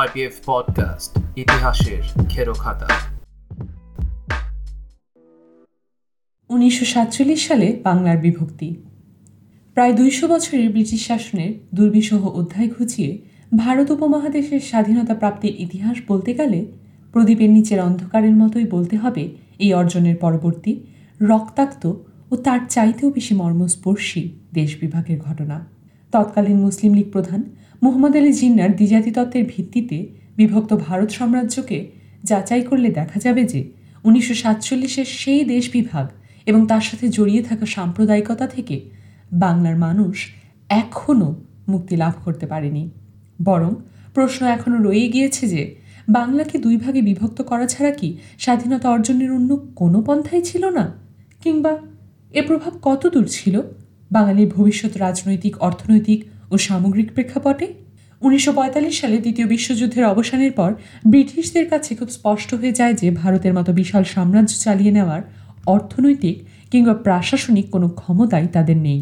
YPF podcast ইতিহাসের খেরো খাতা। উনিশশো সালে বাংলার বিভক্তি। প্রায় দুইশো বছরের ব্রিটিশ শাসনের দুর্বিষহ অধ্যায় ঘুচিয়ে ভারত উপমহাদেশের স্বাধীনতা প্রাপ্তির ইতিহাস বলতে গেলে প্রদীপের নিচের অন্ধকারের মতোই বলতে হবে এই অর্জনের পরবর্তী, রক্তাক্ত ও তার চাইতেও বেশি মর্মস্পর্শী দেশ বিভাগের ঘটনা। তৎকালীন মুসলিম লীগ প্রধান মুহম্মদ আলী জিন্নার দ্বিজাতি তত্ত্বের ভিত্তিতে বিভক্ত ভারত সাম্রাজ্যকে যাচাই করলে দেখা যাবে যে উনিশশো সাতচল্লিশের সেই দেশ বিভাগ এবং তার সাথে জড়িয়ে থাকা সাম্প্রদায়িকতা থেকে বাংলার মানুষ এখনও মুক্তি লাভ করতে পারেনি। বরং প্রশ্ন এখনও রয়ে গিয়েছে যে বাংলাকে দুই ভাগে বিভক্ত করা ছাড়া কি স্বাধীনতা অর্জনের অন্য কোনো পন্থাই ছিল না? কিংবা এর প্রভাব কত দূর ছিল? বাঙালির ভবিষ্যৎ রাজনৈতিক, অর্থনৈতিক ও সামগ্রিক প্রেক্ষাপটে? উনিশশো পঁয়তাল্লিশ সালে দ্বিতীয় বিশ্বযুদ্ধের অবসানের পর ব্রিটিশদের কাছে খুব স্পষ্ট হয়ে যায় যে ভারতের মতো বিশাল সাম্রাজ্য চালিয়ে নেওয়ার অর্থনৈতিক কিংবা প্রশাসনিক কোনো ক্ষমতাই তাদের নেই।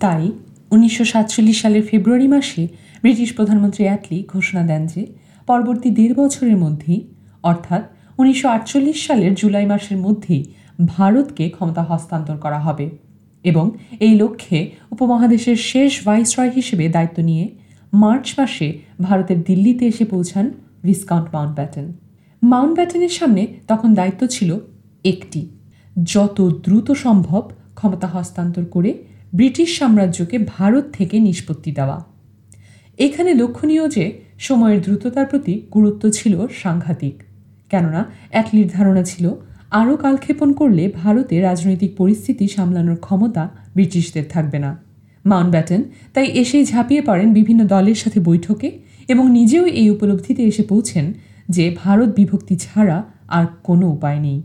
তাই উনিশশো সাতচল্লিশ সালের ফেব্রুয়ারি মাসে ব্রিটিশ প্রধানমন্ত্রী অ্যাটলি ঘোষণা দেন যে পরবর্তী দেড় বছরের মধ্যেই, অর্থাৎ উনিশশো আটচল্লিশ সালের জুলাই মাসের মধ্যেই ভারতকে ক্ষমতা হস্তান্তর করা হবে। এবং এই লক্ষ্যে উপমহাদেশের শেষ ভাইসরয় হিসেবে দায়িত্ব নিয়ে মার্চ মাসে ভারতের দিল্লিতে এসে পৌঁছান ভিসকাউন্ট মাউন্ট ব্যাটেন মাউন্ট ব্যাটেনের সামনে তখন দায়িত্ব ছিল একটি, যত দ্রুত সম্ভব ক্ষমতা হস্তান্তর করে ব্রিটিশ সাম্রাজ্যকে ভারত থেকে নিষ্পত্তি দেওয়া। এখানে লক্ষণীয় যে, সময়ের দ্রুততার প্রতি গুরুত্ব ছিল সাংঘাতিক, কেননা অ্যাটলির ধারণা ছিল আরও কালক্ষেপণ করলে ভারতে রাজনৈতিক পরিস্থিতি সামলানোর ক্ষমতা ব্রিটিশদের থাকবে না। মাউন্ট ব্যাটেন তাই এসেই ঝাঁপিয়ে পড়েন বিভিন্ন দলের সাথে বৈঠকে এবং নিজেও এই উপলব্ধিতে এসে পৌঁছেন যে ভারত বিভক্তি ছাড়া আর কোনো উপায় নেই।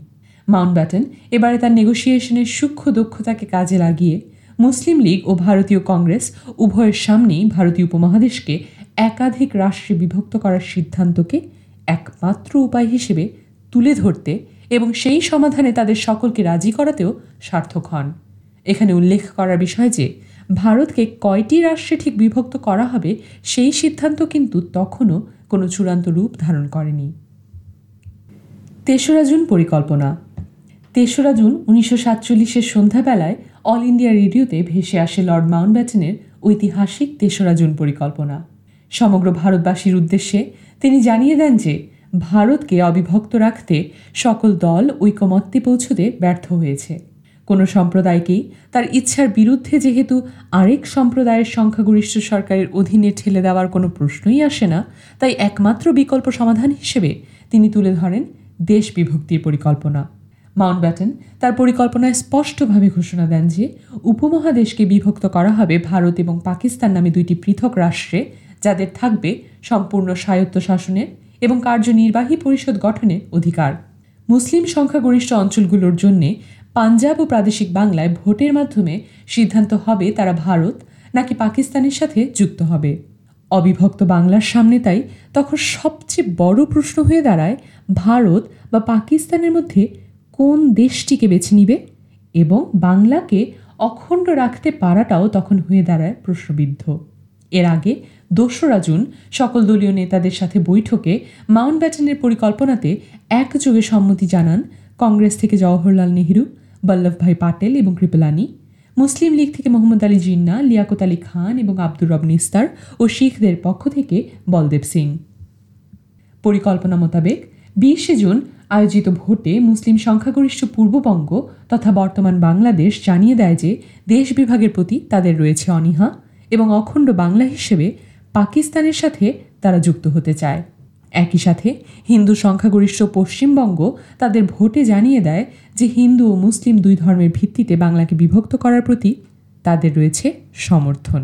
মাউন্ট ব্যাটেন এবারে তার নেগোসিয়েশনের সূক্ষ্ম দক্ষতাকে কাজে লাগিয়ে মুসলিম লীগ ও ভারতীয় কংগ্রেস উভয়ের সামনেই ভারতীয় উপমহাদেশকে একাধিক রাষ্ট্রে বিভক্ত করার সিদ্ধান্তকে একমাত্র উপায় হিসেবে তুলে ধরতে এবং সেই সমাধানে তাদের সকলকে রাজি করাতেও সার্থক হন। এখানে উল্লেখ করার বিষয় যে, ভারতকে কয়টি রাষ্ট্রে ঠিক বিভক্ত করা হবে সেই সিদ্ধান্ত কিন্তু তখনও কোনো চূড়ান্ত রূপ ধারণ করেনি। তেসরা জুন পরিকল্পনা। তেসরা জুন উনিশশো সাতচল্লিশের সন্ধ্যাবেলায় অল ইন্ডিয়া রেডিওতে ভেসে আসে লর্ড মাউন্ট ব্যাটেনের ঐতিহাসিক তেসরা জুন পরিকল্পনা। সমগ্র ভারতবাসীর উদ্দেশ্যে তিনি জানিয়ে দেন যে ভারতকে অবিভক্ত রাখতে সকল দল ঐকমত্যে পৌঁছতে ব্যর্থ হয়েছে। কোনো সম্প্রদায়কেই তার ইচ্ছার বিরুদ্ধে যেহেতু আরেক সম্প্রদায়ের সংখ্যাগরিষ্ঠ সরকারের অধীনে ঠেলে দেওয়ার কোনো প্রশ্নই আসে না, তাই একমাত্র বিকল্প সমাধান হিসেবে তিনি তুলে ধরেন দেশ বিভক্তির পরিকল্পনা। মাউন্ট ব্যাটেন তার পরিকল্পনায় স্পষ্টভাবে ঘোষণা দেন যে উপমহাদেশকে বিভক্ত করা হবে ভারত এবং পাকিস্তান নামে দুইটি পৃথক রাষ্ট্রে, যাদের থাকবে সম্পূর্ণ স্বায়ত্ত শাসনের এবং কার্যনির্বাহী পরিষদ গঠনের অধিকার। মুসলিম সংখ্যাগরিষ্ঠ অঞ্চলগুলোর জন্য পাঞ্জাব ও প্রাদেশিক বাংলায় ভোটের মাধ্যমে সিদ্ধান্ত হবে তারা ভারত নাকি পাকিস্তানের সাথে যুক্ত হবে। অবিভক্ত বাংলার সামনে তাই তখন সবচেয়ে বড় প্রশ্ন হয়ে দাঁড়ায়, ভারত বা পাকিস্তানের মধ্যে কোন দেশটিকে বেছে নিবে এবং বাংলাকে অখণ্ড রাখতে পারাটাও তখন হয়ে দাঁড়ায় প্রশ্নবিদ্ধ। এর আগে দোসরা জুন সকল দলীয় নেতাদের সাথে বৈঠকে মাউন্ট ব্যাটেনের পরিকল্পনাতে একযোগে সম্মতি জানান কংগ্রেস থেকে জওহরলাল নেহরু বল্লভভাই পাটেল এবং কৃপলানি মুসলিম লীগ থেকে মোহাম্মদ আলী জিন্না, লিয়াকত আলী খান এবং আব্দুর রব নিস্তার ও শিখদের পক্ষ থেকে বলদেব সিং। পরিকল্পনা মোতাবেক বিশে জুন আয়োজিত ভোটে মুসলিম সংখ্যাগরিষ্ঠ পূর্ববঙ্গ তথা বর্তমান বাংলাদেশ জানিয়ে দেয় যে দেশ বিভাগের প্রতি তাদের রয়েছে অনীহা এবং অখণ্ড বাংলা হিসেবে পাকিস্তানের সাথে তারা যুক্ত হতে চায়। একই সাথে হিন্দু সংখ্যাগরিষ্ঠ পশ্চিমবঙ্গ তাদের ভোটে জানিয়ে দেয় যে হিন্দু ও মুসলিম দুই ধর্মের ভিত্তিতে বাংলাকে বিভক্ত করার প্রতি তাদের রয়েছে সমর্থন।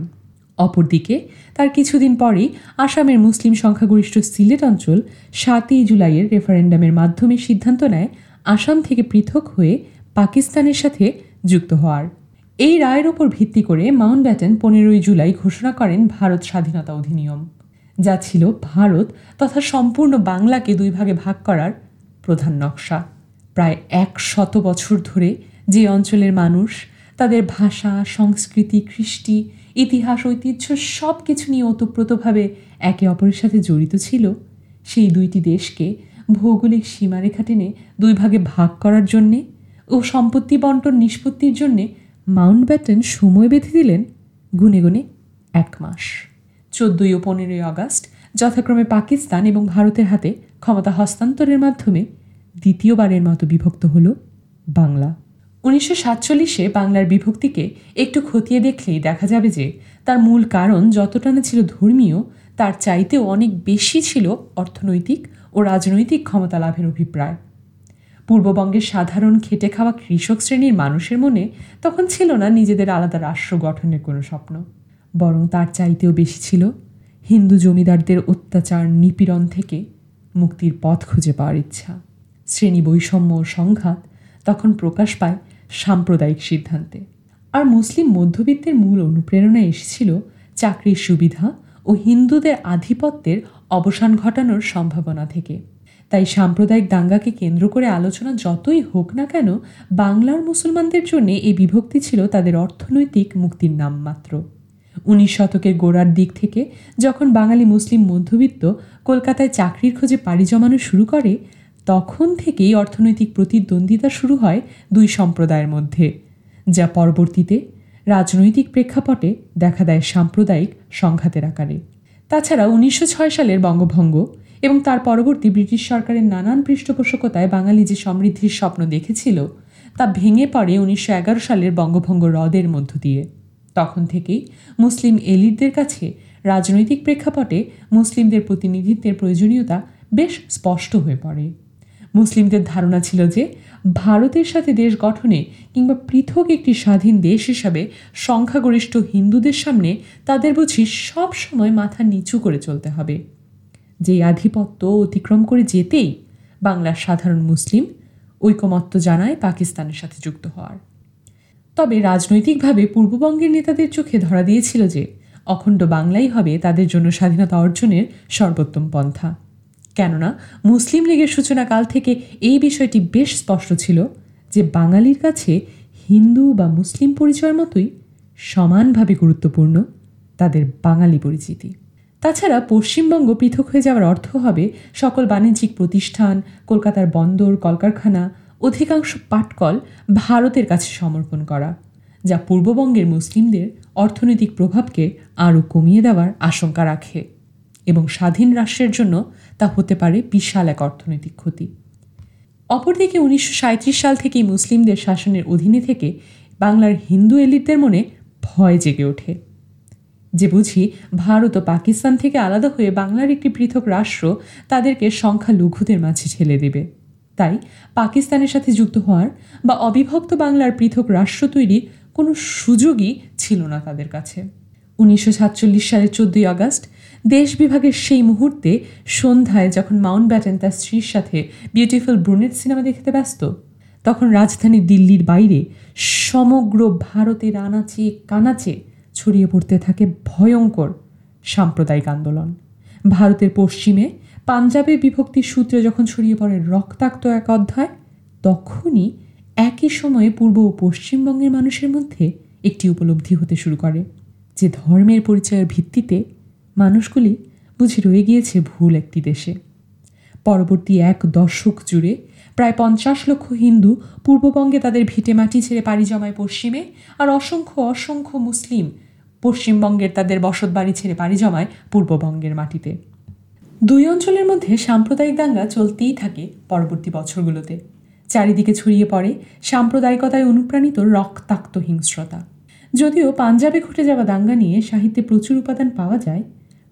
অপরদিকে, তার কিছুদিন পরেই আসামের মুসলিম সংখ্যাগরিষ্ঠ সিলেট অঞ্চল সাতই জুলাইয়ের রেফারেন্ডামের মাধ্যমে সিদ্ধান্ত নেয় আসাম থেকে পৃথক হয়ে পাকিস্তানের সাথে যুক্ত হওয়ার। এই রায়ের ওপর ভিত্তি করে মাউন্ট ব্যাটেন পনেরোই জুলাই ঘোষণা করেন ভারত স্বাধীনতা অধিনিয়ম, যা ছিল ভারত তথা সম্পূর্ণ বাংলাকে দুই ভাগে ভাগ করার প্রধান নকশা। প্রায় এক শত বছর ধরে যে অঞ্চলের মানুষ তাদের ভাষা, সংস্কৃতি, কৃষ্টি, ইতিহাস, ঐতিহ্য সব কিছু নিয়ে ওতপ্রোতভাবে একে অপরের সাথে জড়িত ছিল, সেই দুইটি দেশকে ভৌগোলিক সীমারেখা টেনে দুই ভাগে ভাগ করার জন্যে ও সম্পত্তি বন্টন নিষ্পত্তির জন্যে মাউন্ট ব্যাটেন সময় বেঁধে দিলেন গুনে গুনে এক মাস। চোদ্দই ও পনেরোই আগস্ট যথাক্রমে পাকিস্তান এবং ভারতের হাতে ক্ষমতা হস্তান্তরের মাধ্যমে দ্বিতীয়বারের মতো বিভক্ত হল বাংলা। উনিশশো সাতচল্লিশে বাংলার বিভক্তিকে একটু খতিয়ে দেখলেই দেখা যাবে যে তার মূল কারণ যতটা না ছিল ধর্মীয়, তার চাইতেও অনেক বেশি ছিল অর্থনৈতিক ও রাজনৈতিক ক্ষমতা লাভের অভিপ্রায়। পূর্ববঙ্গের সাধারণ খেটে খাওয়া কৃষক শ্রেণির মানুষের মনে তখন ছিল না নিজেদের আলাদা রাষ্ট্র গঠনের কোনো স্বপ্ন। বরং তার চাইতেও বেশি ছিল হিন্দু জমিদারদের অত্যাচার, নিপীড়ন থেকে মুক্তির পথ খুঁজে পাওয়ার ইচ্ছা। শ্রেণি বৈষম্য ও সংঘাত তখন প্রকাশ পায় সাম্প্রদায়িক সিদ্ধান্তে। আর মুসলিম মধ্যবিত্তের মূল অনুপ্রেরণা এসেছিল চাকরির সুবিধা ও হিন্দুদের আধিপত্যের অবসান ঘটানোর সম্ভাবনা থেকে। তাই সাম্প্রদায়িক দাঙ্গাকে কেন্দ্র করে আলোচনা যতই হোক না কেন, বাংলার মুসলমানদের জন্য এই বিভক্তি ছিল তাদের অর্থনৈতিক মুক্তির নামমাত্র উনিশ শতকের গোড়ার দিক থেকে যখন বাঙালি মুসলিম মধ্যবিত্ত কলকাতায় চাকরির খোঁজে পাড়ি জমানো শুরু করে, তখন থেকেই অর্থনৈতিক প্রতিদ্বন্দ্বিতা শুরু হয় দুই সম্প্রদায়ের মধ্যে, যা পরবর্তীতে রাজনৈতিক প্রেক্ষাপটে দেখা দেয় সাম্প্রদায়িক সংঘাতের আকারে। তাছাড়া উনিশশো ছয় সালের বঙ্গভঙ্গ এবং তার পরবর্তী ব্রিটিশ সরকারের নানান পৃষ্ঠপোষকতায় বাঙালি যে সমৃদ্ধির স্বপ্ন দেখেছিল, তা ভেঙে পড়ে উনিশশো এগারো সালের বঙ্গভঙ্গ হ্রদের মধ্য দিয়ে। তখন থেকেই মুসলিম এলিটদের কাছে রাজনৈতিক প্রেক্ষাপটে মুসলিমদের প্রতিনিধিত্বের প্রয়োজনীয়তা বেশ স্পষ্ট হয়ে পড়ে। মুসলিমদের ধারণা ছিল যে ভারতের সাথে দেশ গঠনে কিংবা পৃথক একটি স্বাধীন দেশ হিসাবে সংখ্যাগরিষ্ঠ হিন্দুদের সামনে তাদের বুঝি সব সময় মাথা নিচু করে চলতে হবে। যেই আধিপত্য অতিক্রম করে যেতেই বাংলার সাধারণ মুসলিম ঐকমত্য জানায় পাকিস্তানের সাথে যুক্ত হওয়ার। তবে রাজনৈতিকভাবে পূর্ববঙ্গের নেতাদের চোখে ধরা দিয়েছিল যে অখণ্ড বাংলাই হবে তাদের জন্য স্বাধীনতা অর্জনের সর্বোত্তম পন্থা। কেননা মুসলিম লীগের সূচনাকাল থেকে এই বিষয়টি বেশ স্পষ্ট ছিল যে বাঙালির কাছে হিন্দু বা মুসলিম পরিচয়ের মতোই সমানভাবে গুরুত্বপূর্ণ তাদের বাঙালি পরিচিতি। তাছাড়া পশ্চিমবঙ্গ পৃথক হয়ে যাওয়ার অর্থ হবে সকল বাণিজ্যিক প্রতিষ্ঠান, কলকাতার বন্দর, কলকারখানা, অধিকাংশ পাটকল ভারতের কাছে সমর্পণ করা, যা পূর্ববঙ্গের মুসলিমদের অর্থনৈতিক প্রভাবকে আরও কমিয়ে দেওয়ার আশঙ্কা রাখে এবং স্বাধীন রাষ্ট্রের জন্য তা হতে পারে বিশাল এক অর্থনৈতিক ক্ষতি। অপরদিকে উনিশশো সাঁইত্রিশ সাল থেকেই মুসলিমদের শাসনের অধীনে থেকে বাংলার হিন্দু এলিটদের মনে ভয় জেগে ওঠে। যে বুঝি ভারত ও পাকিস্তান থেকে আলাদা হয়ে বাংলার একটি পৃথক রাষ্ট্র তাদেরকে সংখ্যালঘুদের মাঝে ঠেলে দেবে। তাই পাকিস্তানের সাথে যুক্ত হওয়ার বা অবিভক্ত বাংলার পৃথক রাষ্ট্র তৈরির কোনো সুযোগই ছিল না তাদের কাছে। উনিশশো সাতচল্লিশ সালের চোদ্দই আগস্ট দেশ বিভাগের সেই মুহূর্তে সন্ধ্যায় যখন মাউন্ট ব্যাটেন তার স্ত্রীর সাথে বিউটিফুল ব্রুনেট সিনেমা দেখতে ব্যস্ত, তখন রাজধানী দিল্লির বাইরে সমগ্র ভারতের আনাচে কানাচে ছড়িয়ে পড়তে থাকে ভয়ঙ্কর সাম্প্রদায়িক আন্দোলন। ভারতের পশ্চিমে পাঞ্জাবের বিভক্তির সূত্রে যখন ছড়িয়ে পড়ে রক্তাক্ত এক অধ্যায়, তখনই একই সময়ে পূর্ব ও পশ্চিমবঙ্গের মানুষের মধ্যে একটি উপলব্ধি হতে শুরু করে, যে ধর্মের পরিচয়ের ভিত্তিতে মানুষগুলি বুঝি রয়ে গিয়েছে ভুল একটি দেশে। পরবর্তী এক দশক জুড়ে প্রায় পঞ্চাশ লক্ষ হিন্দু পূর্ববঙ্গে তাদের ভিটে মাটি ছেড়ে পাড়ি জমায় পশ্চিমে, আর অসংখ্য অসংখ্য মুসলিম পশ্চিমবঙ্গের তাদের বসত বাড়ি ছেড়ে পাড়ি জমায় পূর্ববঙ্গের মাটিতে। দুই অঞ্চলের মধ্যে সাম্প্রদায়িক দাঙ্গা চলতেই থাকে পরবর্তী বছরগুলোতে। চারিদিকে ছড়িয়ে পড়ে সাম্প্রদায়িকতায় অনুপ্রাণিত রক্তাক্ত হিংস্রতা। যদিও পাঞ্জাবে ঘটে যাওয়া দাঙ্গা নিয়ে সাহিত্যে প্রচুর উপাদান পাওয়া যায়,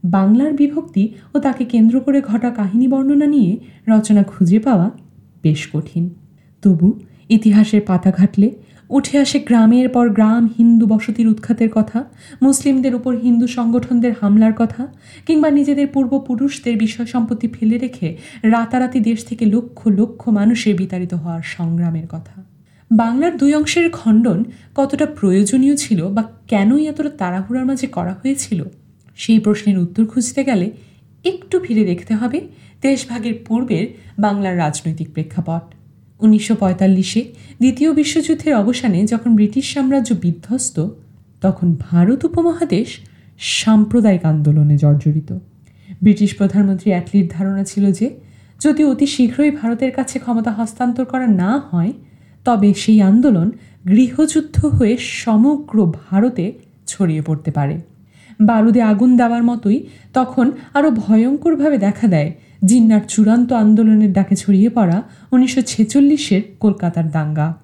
বাংলার বিভক্তি ও তাকে কেন্দ্র করে ঘটা কাহিনী বর্ণনা নিয়ে রচনা খুঁজে পাওয়া বেশ কঠিন। তবু ইতিহাসের পাতা ঘাটলে উঠে আসে গ্রামের পর গ্রাম হিন্দু বসতির উৎখাতের কথা, মুসলিমদের উপর হিন্দু সংগঠনদের হামলার কথা, কিংবা নিজেদের পূর্বপুরুষদের বিষয় সম্পত্তি ফেলে রেখে রাতারাতি দেশ থেকে লক্ষ লক্ষ মানুষের বিতাড়িত হওয়ার সংগ্রামের কথা। বাংলার দুই অংশের খণ্ডন কতটা প্রয়োজনীয় ছিল বা কেনই এতটা তাড়াহুড়ার মাঝে করা হয়েছিল, সেই প্রশ্নের উত্তর খুঁজতে গেলে একটু ফিরে দেখতে হবে দেশভাগের পূর্বের বাংলার রাজনৈতিক প্রেক্ষাপট। উনিশশো পঁয়তাল্লিশে দ্বিতীয় বিশ্বযুদ্ধের অবসানে যখন ব্রিটিশ সাম্রাজ্য বিধ্বস্ত, তখন ভারত উপমহাদেশ সাম্প্রদায়িক আন্দোলনে জর্জরিত। ব্রিটিশ প্রধানমন্ত্রী অ্যাটলির ধারণা ছিল যে, যদি অতি শীঘ্রই ভারতের কাছে ক্ষমতা হস্তান্তর করা না হয়, তবে সেই আন্দোলন গৃহযুদ্ধ হয়ে সমগ্র ভারতে ছড়িয়ে পড়তে পারে। বারুদে আগুন দেওয়ার মতোই তখন আরও ভয়ঙ্করভাবে দেখা দেয় জিন্নার চূড়ান্ত আন্দোলনের ডাকে ছড়িয়ে পড়া উনিশশো ছেচল্লিশের কলকাতার দাঙ্গা।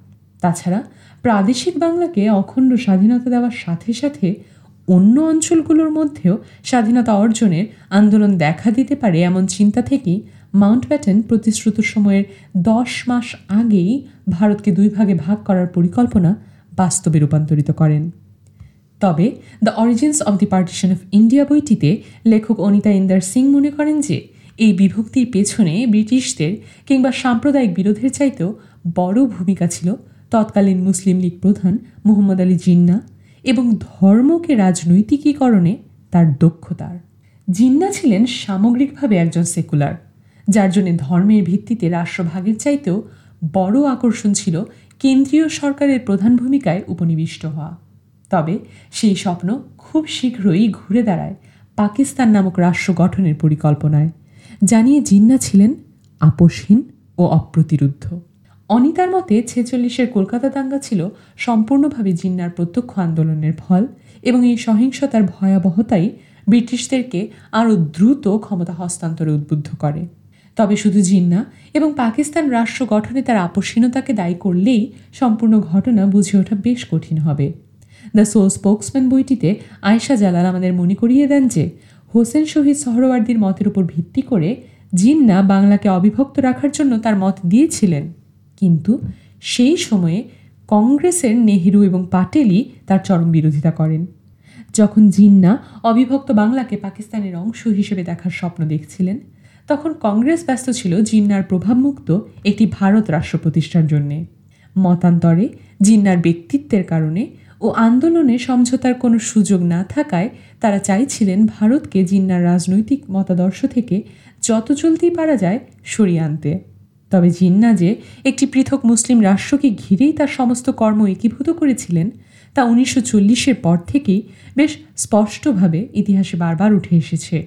তাছাড়া প্রাদেশিক বাংলাকে অখণ্ড স্বাধীনতা দেওয়ার সাথে সাথে অন্য অঞ্চলগুলোর মধ্যেও স্বাধীনতা অর্জনের আন্দোলন দেখা দিতে পারে এমন চিন্তা থেকেই মাউন্ট ব্যাটেন প্রতিশ্রুত সময়ের দশ মাস আগেই ভারতকে দুই ভাগে ভাগ করার পরিকল্পনা বাস্তবে রূপান্তরিত করেন। তবে the origins of the partition of India বইটিতে লেখক অনিতা ইন্দার সিং মনে করেন যে এই বিভক্তির পেছনে ব্রিটিশদের কিংবা সাম্প্রদায়িক বিরোধের চাইতেও বড় ভূমিকা ছিল তৎকালীন মুসলিম লীগ প্রধান মুহম্মদ আলী জিন্না এবং ধর্মকে রাজনৈতিকীকরণে তার দক্ষতার। জিন্না ছিলেন সামগ্রিকভাবে একজন সেকুলার, যার জন্য ধর্মের ভিত্তিতে রাষ্ট্রভাগের চাইতেও বড় আকর্ষণ ছিল কেন্দ্রীয় সরকারের প্রধান ভূমিকায় উপনিবিষ্ট হওয়া। তবে সেই স্বপ্ন খুব শীঘ্রই ঘুরে দাঁড়ায় পাকিস্তান নামক রাষ্ট্র গঠনের পরিকল্পনায়। জানিয়ে জিন্না ছিলেন আপোষহীন ও অপ্রতিরুদ্ধ। অনিতার মতে ছেচল্লিশের কলকাতা দাঙ্গা ছিল সম্পূর্ণভাবে জিন্নার প্রত্যক্ষ আন্দোলনের ফল এবং এই সহিংসতার ভয়াবহতাই ব্রিটিশদেরকে আরও দ্রুত ক্ষমতা হস্তান্তরে উদ্বুদ্ধ করে। তবে শুধু জিন্না এবং পাকিস্তান রাষ্ট্র গঠনে তার আপসীনতাকে দায়ী করলেই সম্পূর্ণ ঘটনা বুঝে ওঠা বেশ কঠিন হবে। দ্য সো স্পোক্সম্যান বইটিতে আয়সা জালাল আমাদের মনে করিয়ে দেন যে, হোসেন শহীদ সহরওয়ার্দির মতের উপর ভিত্তি করে জিন্না বাংলাকে অবিভক্ত রাখার জন্য তার মত দিয়েছিলেন। কিন্তু সেই সময়ে কংগ্রেসের নেহেরু এবং পাটেলই তার চরম বিরোধিতা করেন। যখন জিন্না অবিভক্ত বাংলাকে পাকিস্তানের অংশ হিসেবে দেখার স্বপ্ন দেখছিলেন, তখন কংগ্রেস ব্যস্ত ছিল জিন্নার প্রভাবমুক্ত একটি ভারত রাষ্ট্র প্রতিষ্ঠার জন্যে। মতান্তরে জিন্নার ব্যক্তিত্বের কারণে ও আন্দোলনে সমঝোতার কোনো সুযোগ না থাকায় তারা চাইছিলেন ভারতকে জিন্নার রাজনৈতিক মতাদর্শ থেকে যত জলদি পারা যায় সরিয়ে আনতে। তবে জিন্না যে একটি পৃথক মুসলিম রাষ্ট্রকে ঘিরেই তার সমস্ত কর্ম একীভূত করেছিলেন, তা উনিশশো চল্লিশের পর থেকেই বেশ স্পষ্টভাবে ইতিহাসে বারবার উঠে এসেছে,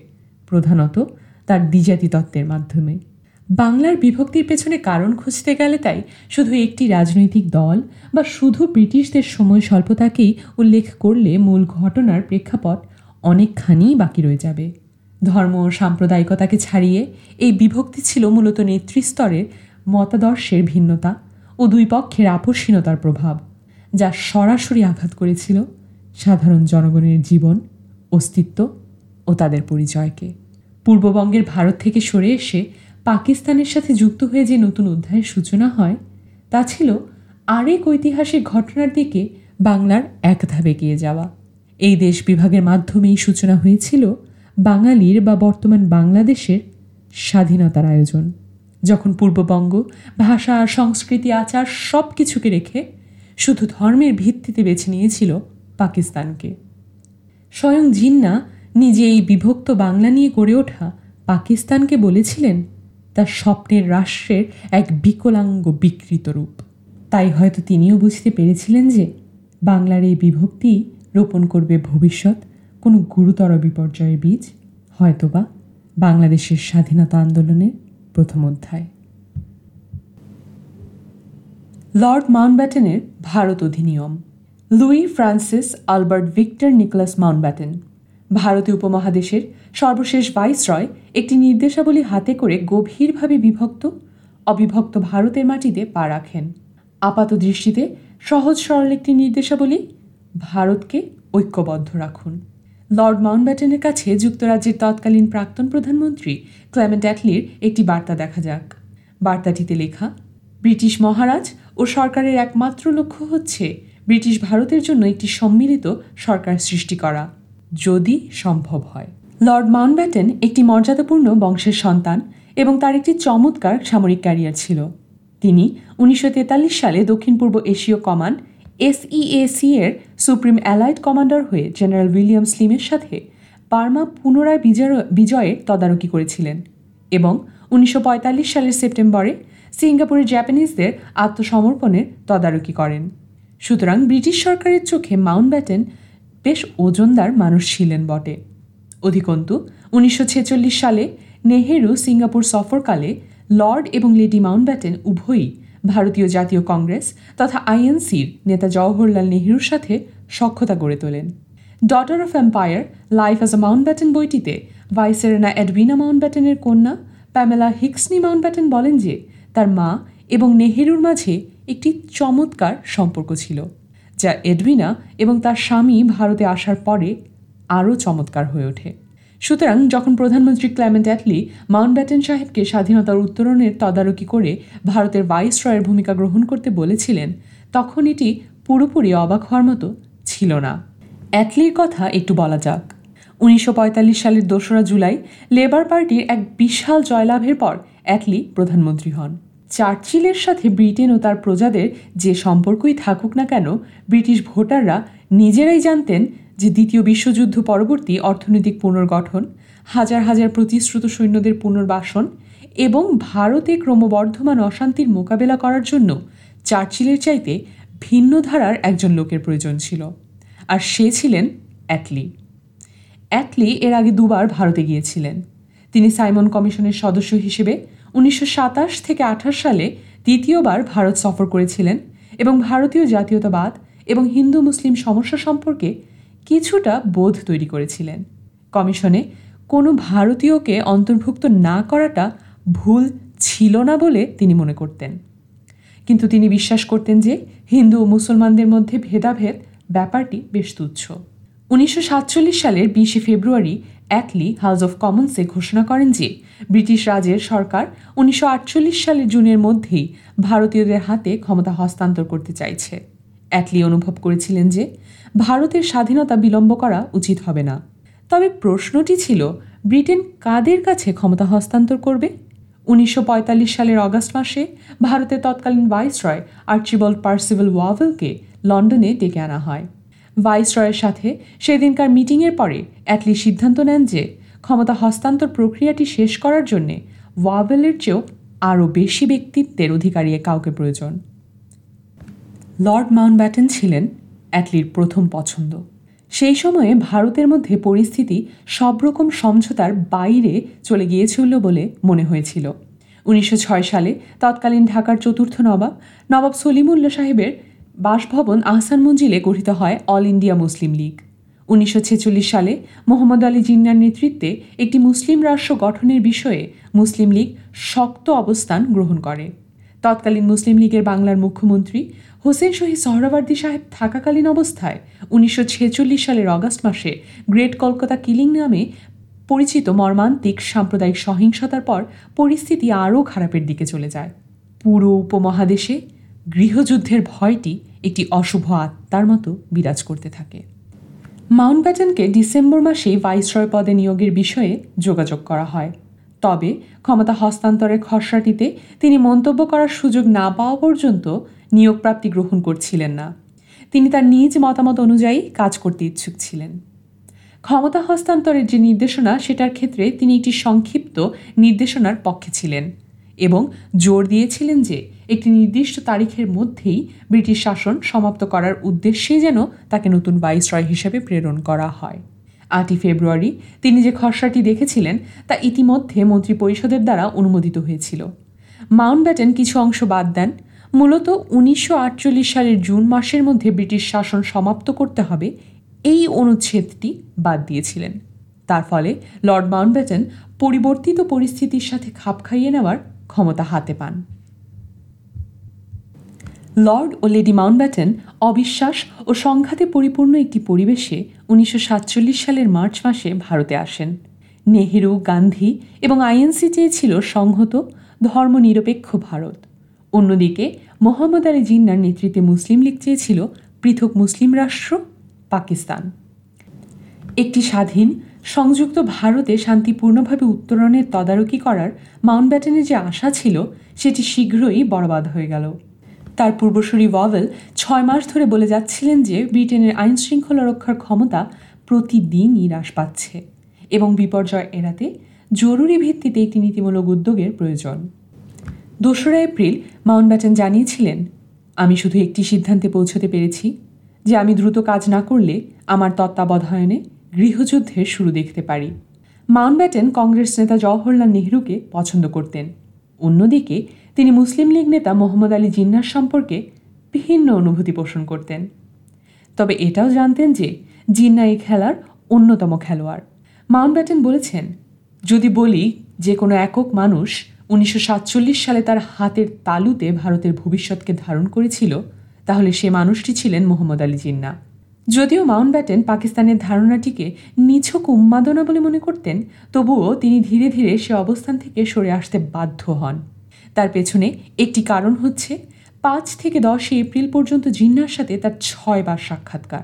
প্রধানত তার দ্বিজাতি তত্ত্বের মাধ্যমে। বাংলার বিভক্তির পেছনে কারণ খুঁজতে গেলে তাই শুধু একটি রাজনৈতিক দল বা শুধু ব্রিটিশদের সময় স্বল্পতাকেই উল্লেখ করলে মূল ঘটনার প্রেক্ষাপট অনেকখানি বাকি রয়ে যাবে। ধর্ম সাম্প্রদায়িকতাকে ছাড়িয়ে এই বিভক্তি ছিল মূলত নেতৃস্তরের মতাদর্শের ভিন্নতা ও দুই পক্ষের আপসীনতার প্রভাব, যা সরাসরি আঘাত করেছিল সাধারণ জনগণের জীবন, অস্তিত্ব ও তাদের পরিচয়কে। পূর্ববঙ্গের ভারত থেকে সরে এসে পাকিস্তানের সাথে যুক্ত হয়ে যে নতুন অধ্যায়ের সূচনা হয়, তা ছিল আরেক ঐতিহাসিক ঘটনার দিকে বাংলার এক ধাপ এগিয়ে যাওয়া। এই দেশ বিভাগের মাধ্যমেই সূচনা হয়েছিল বাঙালির বা বর্তমান বাংলাদেশের স্বাধীনতার আয়োজন। যখন পূর্ববঙ্গ, ভাষা, সংস্কৃতি, আচার সব কিছুকে রেখে শুধু ধর্মের ভিত্তিতে বেছে নিয়েছিল পাকিস্তানকে। স্বয়ং জিন্না নিজে এই বিভক্ত বাংলা নিয়ে গড়ে ওঠা পাকিস্তানকে বলেছিলেন তার স্বপ্নের রাষ্ট্রের এক বিকলাঙ্গ বিকৃত রূপ। তাই হয়তো তিনিও বুঝতে পেরেছিলেন যে বাংলার এই বিভক্তি রোপণ করবে ভবিষ্যৎ কোনো গুরুতর বিপর্যয়ের বীজ, হয়তোবা বাংলাদেশের স্বাধীনতা আন্দোলনের প্রথম অধ্যায়। লর্ড মাউন্টব্যাটেনের ভারত অধিনিয়ম। Louis Francis Albert Victor Nicholas Mountbatten ভারতীয় উপমহাদেশের সর্বশেষ ভাইসরয় একটি নির্দেশাবলী হাতে করে গভীরভাবে বিভক্ত, অবিভক্ত ভারতের মাটিতে পা রাখেন। আপাত দৃষ্টিতে সহজ সরল একটি নির্দেশাবলী ভারতকে ঐক্যবদ্ধ রাখুন। লর্ড মাউন্টব্যাটেনের কাছে যুক্তরাজ্যের তৎকালীন প্রাক্তন প্রধানমন্ত্রী ক্লেমেন্ট অ্যাটলির একটি বার্তা দেখা যাক। বার্তাটিতে লেখা, ব্রিটিশ মহারাজ ও সরকারের একমাত্র লক্ষ্য হচ্ছে ব্রিটিশ ভারতের জন্য একটি সম্মিলিত সরকার সৃষ্টি করা। যদি সম্ভব হয়। লর্ড মাউন্টব্যাটেন একটি মর্যাদাপূর্ণ বংশের সন্তান এবং তার একটি চমৎকার সামরিক ক্যারিয়ার ছিল। তিনি উনিশশো তেতাল্লিশ সালে দক্ষিণ পূর্ব এশীয় কমান্ড এসইএসি এর সুপ্রিম অ্যালাইড কমান্ডার হয়ে জেনারেল উইলিয়াম স্লিমের সাথে বার্মা পুনরায় বিজয়, বিজয়ের তদারকি করেছিলেন এবং উনিশশো পঁয়তাল্লিশ সালের সেপ্টেম্বরে সিঙ্গাপুরের জাপানিজদের আত্মসমর্পণের তদারকি করেন। সুতরাং ব্রিটিশ সরকারের চোখে মাউন্টব্যাটেন বেশ ওজনদার মানুষ ছিলেন বটে। অধিকন্তু, উনিশশো ছেচল্লিশ সালে নেহেরু সিঙ্গাপুর সফরকালে লর্ড এবং লেডি মাউন্টব্যাটেন উভয়ই ভারতীয় জাতীয় কংগ্রেস তথা আইএনসির নেতা জওহরলাল নেহরুর সাথে সক্ষতা গড়ে তোলেন। Daughter of empire life as a Mountbatten বইটিতে ভাইসেরেনা এডভিনা মাউন্টব্যাটেনের কন্যা প্যামেলা হিক্সনি মাউন্টব্যাটেন বলেন যে, তার মা এবং নেহেরুর মাঝে একটি চমৎকার সম্পর্ক ছিল। যা এডভিনা এবং তার স্বামী ভারতে আসার পরে আরও চমৎকার হয়ে ওঠে। সুতরাং যখন প্রধানমন্ত্রী ক্ল্যামেন্ট অ্যাটলি মাউন্টব্যাটেন সাহেবকে স্বাধীনতার উত্তরণের তদারকি করে ভারতের ভাইস রয়ের ভূমিকা গ্রহণ করতে বলেছিলেন, তখন এটি পুরোপুরি অবাক হওয়ার মতো ছিল না। অ্যাটলির কথা একটু বলা যাক। উনিশশো পঁয়তাল্লিশ সালের দোসরা জুলাই লেবার পার্টির এক বিশাল জয়লাভের পর অ্যাটলি প্রধানমন্ত্রী হন। চার্চিলের সাথে ব্রিটেন ও তার প্রজাদের যে সম্পর্কই থাকুক না কেন, ব্রিটিশ ভোটাররা নিজেরাই জানতেন যে দ্বিতীয় বিশ্বযুদ্ধ পরবর্তী অর্থনৈতিক পুনর্গঠন, হাজার হাজার প্রতিশ্রুত সৈন্যদের পুনর্বাসন এবং ভারতে ক্রমবর্ধমান অশান্তির মোকাবেলা করার জন্য চার্চিলের চাইতে ভিন্ন ধারার একজন লোকের প্রয়োজন ছিল, আর সে ছিলেন অ্যাটলি। অ্যাটলি এর আগে দুবার ভারতে গিয়েছিলেন। তিনি সাইমন কমিশনের সদস্য হিসেবে উনিশশো সাতাশ থেকে আঠাশ সালে দ্বিতীয়বার ভারত সফর করেছিলেন এবং ভারতীয় জাতীয়তাবাদ এবং হিন্দু মুসলিম সমস্যা সম্পর্কে কিছুটা বোধ তৈরি করেছিলেন। কমিশনে কোনো ভারতীয়কে অন্তর্ভুক্ত না করাটা ভুল ছিল না বলে তিনি মনে করতেন। কিন্তু তিনি বিশ্বাস করতেন যে হিন্দু ও মুসলমানদের মধ্যে ভেদাভেদ ব্যাপারটি বেশ তুচ্ছ। উনিশশো সাতচল্লিশ সালের বিশে ফেব্রুয়ারি অ্যাটলি হাউস অফ কমন্সে ঘোষণা করেন যে, ব্রিটিশ রাজের সরকার উনিশশো আটচল্লিশ সালের জুনের মধ্যেই ভারতীয়দের হাতে ক্ষমতা হস্তান্তর করতে চাইছে। অ্যাটলি অনুভব করেছিলেন যে, ভারতের স্বাধীনতা বিলম্ব করা উচিত হবে না। তবে প্রশ্নটি ছিল, ব্রিটেন কাদের কাছে ক্ষমতা হস্তান্তর করবে? উনিশশো পঁয়তাল্লিশ সালের অগাস্ট মাসে ভারতের তৎকালীন ভাইসরয় আর্চিবল পার্সিভেল ওয়াভেলকে লন্ডনে ডেকে আনা হয়। ভাইসরয়ের সাথে সেদিনকার মিটিংয়ের পরে অ্যাটলি সিদ্ধান্ত নেন যে ক্ষমতা হস্তান্তর প্রক্রিয়াটি শেষ করার জন্যে ওয়াবেলের চেয়েও আরও বেশি ব্যক্তিত্বের অধিকারী কাউকে প্রয়োজন। লর্ড মাউন্ট মাউন্টব্যাটেন ছিলেন অ্যাটলির প্রথম পছন্দ। সেই সময়ে ভারতের মধ্যে পরিস্থিতি সব রকম সমঝোতার বাইরে চলে গিয়েছিল বলে মনে হয়েছিল। উনিশশো ছয় সালে তৎকালীন ঢাকার চতুর্থ নবাব নবাব সলিমুল্লা সাহেবের বাসভবন আহসান মঞ্জিলে গঠিত হয় অল ইন্ডিয়া মুসলিম লীগ। উনিশশো ছেচল্লিশ সালে মোহাম্মদ আলী জিন্নার নেতৃত্বে একটি মুসলিম রাষ্ট্র গঠনের বিষয়ে মুসলিম লীগ শক্ত অবস্থান গ্রহণ করে। তৎকালীন মুসলিম লীগের বাংলার মুখ্যমন্ত্রী হোসেন শহীদ সহরাবার্দী সাহেব থাকাকালীন অবস্থায় উনিশশো ছেচল্লিশ সালের অগাস্ট মাসে গ্রেট কলকাতা কিলিং নামে পরিচিত মর্মান্তিক সাম্প্রদায়িক সহিংসতার পর পরিস্থিতি আরও খারাপের দিকে চলে যায়। পুরো উপমহাদেশে গৃহযুদ্ধের ভয়টি একটি অশুভ আত্মার মতো বিরাজ করতে থাকে। মাউন্টব্যাটেনকে ডিসেম্বর মাসে ভাইসরয় পদে নিয়োগের বিষয়ে যোগাযোগ করা হয়। তবে ক্ষমতা হস্তান্তরের খসড়াটিতে তিনি মন্তব্য করার সুযোগ না পাওয়া পর্যন্ত নিয়োগ প্রাপ্তি গ্রহণ করছিলেন না। তিনি তার নিজ মতামত অনুযায়ী কাজ করতে ইচ্ছুক ছিলেন। ক্ষমতা হস্তান্তরের যে নির্দেশনা, সেটার ক্ষেত্রে তিনি একটি সংক্ষিপ্ত নির্দেশনার পক্ষে ছিলেন। এবং জোর দিয়েছিলেন যে একটি নির্দিষ্ট তারিখের মধ্যেই ব্রিটিশ শাসন সমাপ্ত করার উদ্দেশ্যে যেন তাকে নতুন ভাইসরয় হিসেবে প্রেরণ করা হয়। আটই ফেব্রুয়ারি তিনি যে খসড়াটি দেখেছিলেন, তা ইতিমধ্যে মন্ত্রী পরিষদের দ্বারা অনুমোদিত হয়েছিল। মাউন্ট ব্যাটেন কিছু অংশ বাদ দেন। মূলত উনিশশো আটচল্লিশ সালের জুন মাসের মধ্যে ব্রিটিশ শাসন সমাপ্ত করতে হবে এই অনুচ্ছেদটি বাদ দিয়েছিলেন। তার ফলে লর্ড মাউন্টব্যাটেন পরিবর্তিত পরিস্থিতির সাথে খাপ খাইয়ে নেওয়ার ক্ষমতা হাতে পান। লর্ড ও লেডি মাউন্টব্যাটেন অবিশ্বাস ও সংঘাতে পরিপূর্ণ একটি পরিবেশে উনিশশো সাতচল্লিশ সালের মার্চ মাসে ভারতে আসেন। নেহেরু, গান্ধী এবং আইএনসি চেয়েছিল সংহত ধর্মনিরপেক্ষ ভারত। অন্যদিকে মোহাম্মদ আলী জিন্নার নেতৃত্বে মুসলিম লীগ চেয়েছিল পৃথক মুসলিম রাষ্ট্র পাকিস্তান। একটি স্বাধীন সংযুক্ত ভারতে শান্তিপূর্ণভাবে উত্তরণের তদারকি করার মাউন্টব্যাটেনের যে আশা ছিল, সেটি শীঘ্রই বরবাদ হয়ে গেল। তার পূর্বসূরি ওয়াভেল ছয় মাস ধরে বলে যাচ্ছিলেন যে, ব্রিটেনের আইন শৃঙ্খলা রক্ষার ক্ষমতা প্রতিদিনই হ্রাস পাচ্ছে এবং বিপর্যয় এড়াতে জরুরি ভিত্তিতে একটি নীতিমূলক উদ্যোগের প্রয়োজন। দোসরা এপ্রিল মাউন্টব্যাটেন জানিয়েছিলেন, আমি শুধু একটি সিদ্ধান্তে পৌঁছতে পেরেছি যে, আমি দ্রুত কাজ না করলে আমার তত্ত্বাবধায়নে গৃহযুদ্ধের শুরু দেখতে পারি। মাউন্টব্যাটেন কংগ্রেস নেতা জওহরলাল নেহরুকে পছন্দ করতেন। অন্যদিকে, তিনি মুসলিম লীগ নেতা মোহাম্মদ আলী জিন্নার সম্পর্কে ভিন্ন অনুভূতি পোষণ করতেন। তবে এটাও জানতেন যে জিন্না এই খেলার অন্যতম খেলোয়াড়। মাউন্টব্যাটেন বলেছেন, যদি বলি যে কোনো একক মানুষ উনিশশো সাতচল্লিশ সালে তার হাতের তালুতে ভারতের ভবিষ্যৎকে ধারণ করেছিল, তাহলে সে মানুষটি ছিলেন মোহাম্মদ আলী জিন্না যদিও মাউন্টব্যাটেন পাকিস্তানের ধারণাটিকে নিছক উন্মাদনা বলে মনে করতেন, তবুও তিনি ধীরে ধীরে সে অবস্থান থেকে সরে আসতে বাধ্য হন। তার পেছনে একটি কারণ হচ্ছে, পাঁচ থেকে দশই এপ্রিল পর্যন্ত জিন্নার সাথে তার ছয়বার সাক্ষাৎকার।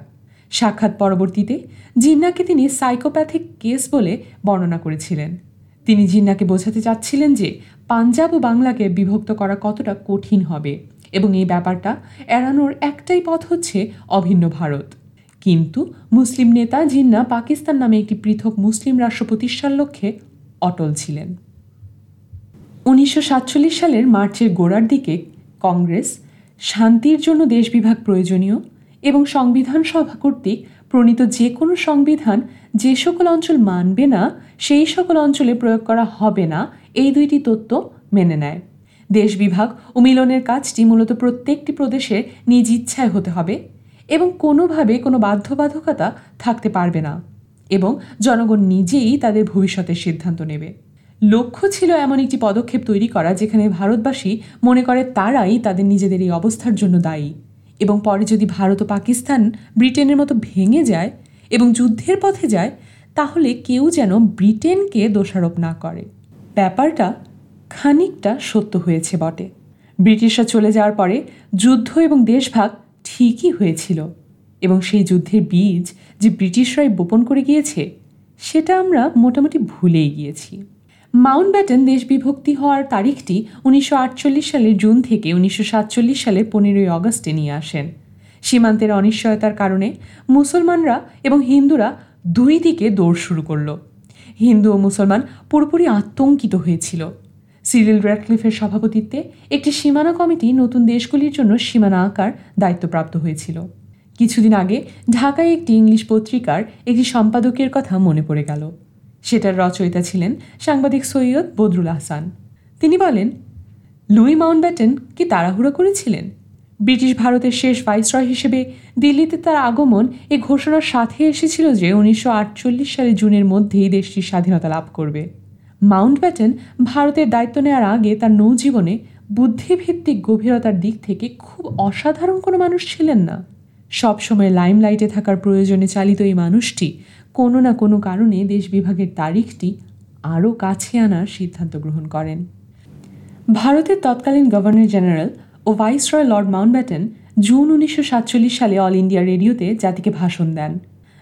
সাক্ষাৎ পরবর্তীতে জিন্নাকে তিনি সাইকোপ্যাথিক কেস বলে বর্ণনা করেছিলেন। তিনি জিন্নাকে বোঝাতে চাচ্ছিলেন যে পাঞ্জাব ও বাংলাকে বিভক্ত করা কতটা কঠিন হবে এবং এই ব্যাপারটা এড়ানোর একটাই পথ হচ্ছে অভিন্ন ভারত। কিন্তু মুসলিম নেতা জিন্না পাকিস্তান নামে একটি পৃথক মুসলিম রাষ্ট্র প্রতিষ্ঠার লক্ষ্যে অটল ছিলেন। উনিশশো সাতচল্লিশ সালের মার্চের গোড়ার দিকে কংগ্রেস, শান্তির জন্য দেশ বিভাগ প্রয়োজনীয় এবং সংবিধান সভা কর্তৃক প্রণীত যে কোনো সংবিধান যে সকল অঞ্চল মানবে না, সেই সকল অঞ্চলে প্রয়োগ করা হবে না, এই দুইটি তত্ত্ব মেনে নেয়। দেশ বিভাগ ও মিলনের কাজটি মূলত প্রত্যেকটি প্রদেশে নিজ ইচ্ছায় হতে হবে। এবং কোনোভাবে কোনো বাধ্যবাধকতা থাকতে পারবে না এবং জনগণ নিজেই তাদের ভবিষ্যতের সিদ্ধান্ত নেবে। লক্ষ্য ছিল এমন একটি পদক্ষেপ তৈরি করা যেখানে ভারতবাসী মনে করে তারাই তাদের নিজেদের এই অবস্থার জন্য দায়ী এবং পরে যদি ভারত ও পাকিস্তান ব্রিটেনের মতো ভেঙে যায় এবং যুদ্ধের পথে যায়, তাহলে কেউ যেন ব্রিটেনকে দোষারোপ না করে। ব্যাপারটা খানিকটা সত্য হয়েছে বটে। ব্রিটিশরা চলে যাওয়ার পরে যুদ্ধ এবং দেশভাগ ঠিকই হয়েছিল। এবং সেই যুদ্ধের বীজ যে ব্রিটিশরাই বোপন করে গিয়েছে, সেটা আমরা মোটামুটি ভুলেই গিয়েছি। মাউন্ট ব্যাটন দেশ বিভক্তি হওয়ার তারিখটি উনিশশো আটচল্লিশ সালের জুন থেকে উনিশশো সালের পনেরোই অগস্টে নিয়ে আসেন। সীমান্তের অনিশ্চয়তার কারণে মুসলমানরা এবং হিন্দুরা দুই দিকে দৌড় শুরু করল। হিন্দু ও মুসলমান পুরোপুরি আতঙ্কিত হয়েছিল। সিরিল র্যাডক্লিফের সভাপতিত্বে একটি সীমানা কমিটি নতুন দেশগুলির জন্য সীমানা আঁকার দায়িত্বপ্রাপ্ত হয়েছিল। কিছুদিন আগে ঢাকায় একটি ইংলিশ পত্রিকার একটি সম্পাদকের কথা মনে পড়ে গেল। সেটার রচয়িতা ছিলেন সাংবাদিক সৈয়দ বদরুল আহসান। তিনি বলেন, লুই মাউন্টব্যাটেন কি তাড়াহুড়ো করেছিলেন? ব্রিটিশ ভারতের শেষ ভাইসরয় হিসেবে দিল্লিতে তার আগমন এ ঘোষণার সাথে এসেছিল যে উনিশশো সালে জুনের মধ্যেই দেশটির স্বাধীনতা লাভ করবে। মাউন্টব্যাটেন ভারতের দায়িত্ব নেওয়ার আগে তার নৌজীবনে বুদ্ধিভিত্তিক গভীরতার দিক থেকে খুব অসাধারণ কোনো মানুষ ছিলেন না। সবসময় লাইমলাইটে থাকার প্রয়োজনে চালিত এই মানুষটি কোনো না কোনো কারণে দেশ বিভাগের তারিখটি আরও কাছে আনার সিদ্ধান্ত গ্রহণ করেন। ভারতের তৎকালীন গভর্নর জেনারেল ও ভাইসরয় লর্ড মাউন্টব্যাটেন জুন উনিশশো সাতচল্লিশ সালে অল ইন্ডিয়া রেডিওতে জাতিকে ভাষণ দেন।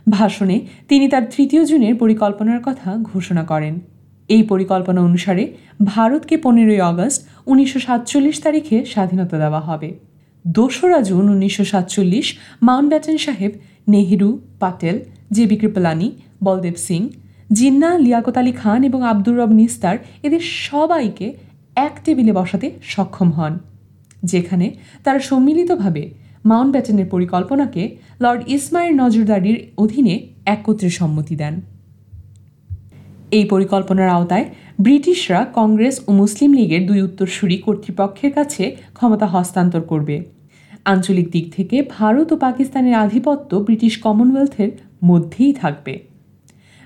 ভাষণে তিনি তার তৃতীয় জুনের পরিকল্পনার কথা ঘোষণা করেন। এই পরিকল্পনা অনুসারে ভারতকে পনেরোই আগস্ট উনিশশো সাতচল্লিশ তারিখে স্বাধীনতা দেওয়া হবে। দোসরা জুন উনিশশো সাতচল্লিশ মাউন্টব্যাটেন সাহেব, নেহেরু, পাটেল, জে বি কৃপলানি, বলদেব সিং, জিন্না, লিয়াকত আলী খান এবং আব্দুর রব নিস্তার এদের সবাইকে এক টেবিলে বসাতে সক্ষম হন, যেখানে তারা সম্মিলিতভাবে মাউন্ট ব্যাটেনের পরিকল্পনাকে লর্ড ইসমাইল নজরদারির অধীনে একত্রে সম্মতি দেন। এই পরিকল্পনার আওতায় ব্রিটিশরা কংগ্রেস ও মুসলিম লীগের দুই উত্তরসূরি কর্তৃপক্ষের কাছে ক্ষমতা হস্তান্তর করবে। আঞ্চলিক দিক থেকে ভারত ও পাকিস্তানের আধিপত্য ব্রিটিশ কমনওয়েলথের মধ্যেই থাকবে।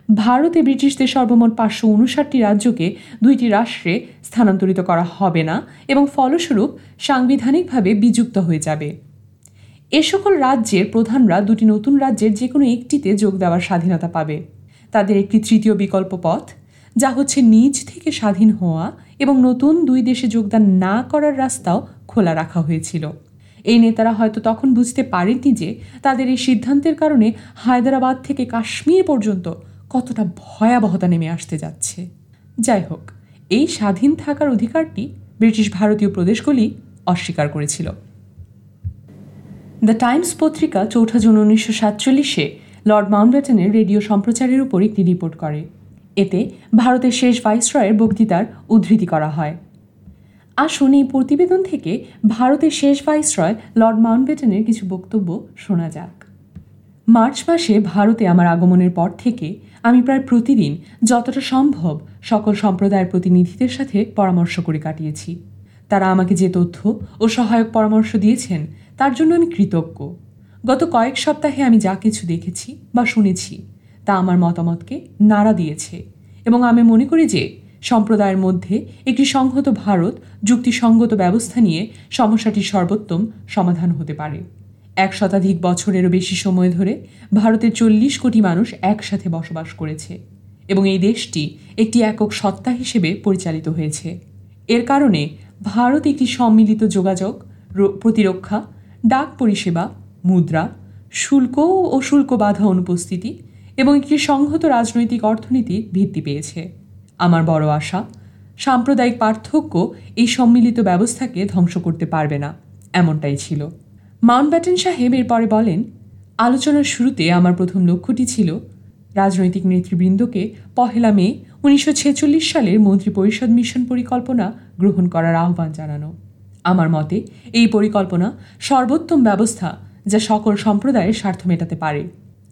ভারতে ব্রিটিশদের সর্বমোট পাঁচশো উনষাটটি রাজ্যকে দুইটি রাষ্ট্রে স্থানান্তরিত করা হবে না এবং ফলস্বরূপ সাংবিধানিকভাবে বিযুক্ত হয়ে যাবে। এ সকল রাজ্যের প্রধানরা দুটি নতুন রাজ্যের যে কোনো একটিতে যোগ দেওয়ার স্বাধীনতা পাবে। তাদের একটি তৃতীয় বিকল্প পথ, যা হচ্ছে নিজ থেকে স্বাধীন হওয়া এবং নতুন দুই দেশে যোগদান না করার রাস্তাও খোলা রাখা হয়েছিল। এই নেতারা হয়তো তখন বুঝতে পারেননি যে তাদের এই সিদ্ধান্তের কারণে হায়দ্রাবাদ থেকে কাশ্মীর পর্যন্ত কতটা ভয়াবহতা নেমে আসতে যাচ্ছে। যাই হোক, এই স্বাধীন থাকার অধিকারটি ব্রিটিশ ভারতীয় প্রদেশগুলি অস্বীকার করেছিল। দ্য টাইমস পত্রিকা চৌঠা জুন উনিশশো সাতচল্লিশে লর্ড মাউন্টব্যাটেনের রেডিও সম্প্রচারের উপর একটি রিপোর্ট করে। এতে ভারতের শেষ ভাইসরয়ের বক্তৃতার উদ্ধৃতি করা হয়। আসুন এই প্রতিবেদন থেকে ভারতের শেষ ভাইসরয় লর্ড মাউন্টব্যাটেনের কিছু বক্তব্য শোনা যাক। মার্চ মাসে ভারতে আমার আগমনের পর থেকে আমি প্রায় প্রতিদিন যতটা সম্ভব সকল সম্প্রদায়ের প্রতিনিধিদের সাথে পরামর্শ করে কাটিয়েছি। তারা আমাকে যে তথ্য ও সহায়ক পরামর্শ দিয়েছেন, তার জন্য আমি কৃতজ্ঞ। গত কয়েক সপ্তাহে আমি যা কিছু দেখেছি বা শুনেছি, তা আমার মতামতকে নাড়া দিয়েছে এবং আমি মনে করি যে সম্প্রদায়ের মধ্যে একটি সংহত ভারত যুক্তিসঙ্গত ব্যবস্থা নিয়ে সমস্যাটির সর্বোত্তম সমাধান হতে পারে। এক শতাধিক বছরেরও বেশি সময় ধরে ভারতের চল্লিশ কোটি মানুষ একসাথে বসবাস করেছে এবং এই দেশটি একটি একক সত্তা হিসেবে পরিচালিত হয়েছে। এর কারণে ভারত একটি সম্মিলিত যোগাযোগ প্রতিরক্ষা, ডাক পরিষেবা মুদ্রা, শুল্ক ও শুল্ক বাধা অনুপস্থিতি এবং একটি সংহত রাজনৈতিক অর্থনীতি ভিত্তি পেয়েছে। আমার বড় আশা, সাম্প্রদায়িক পার্থক্য এই সম্মিলিত ব্যবস্থাকে ধ্বংস করতে পারবে না, এমনটাই ছিল। মাউন্ট ব্যাটেন সাহেব এরপরে বলেন, আলোচনার শুরুতে আমার প্রথম লক্ষ্যটি ছিল রাজনৈতিক নেতৃবৃন্দকে পহেলা মে উনিশশো ছেচল্লিশ সালের মন্ত্রী পরিষদ মিশন পরিকল্পনা গ্রহণ করার আহ্বান জানানো। আমার মতে, এই পরিকল্পনা সর্বোত্তম ব্যবস্থা যা সকল সম্প্রদায়ের স্বার্থ মেটাতে পারে।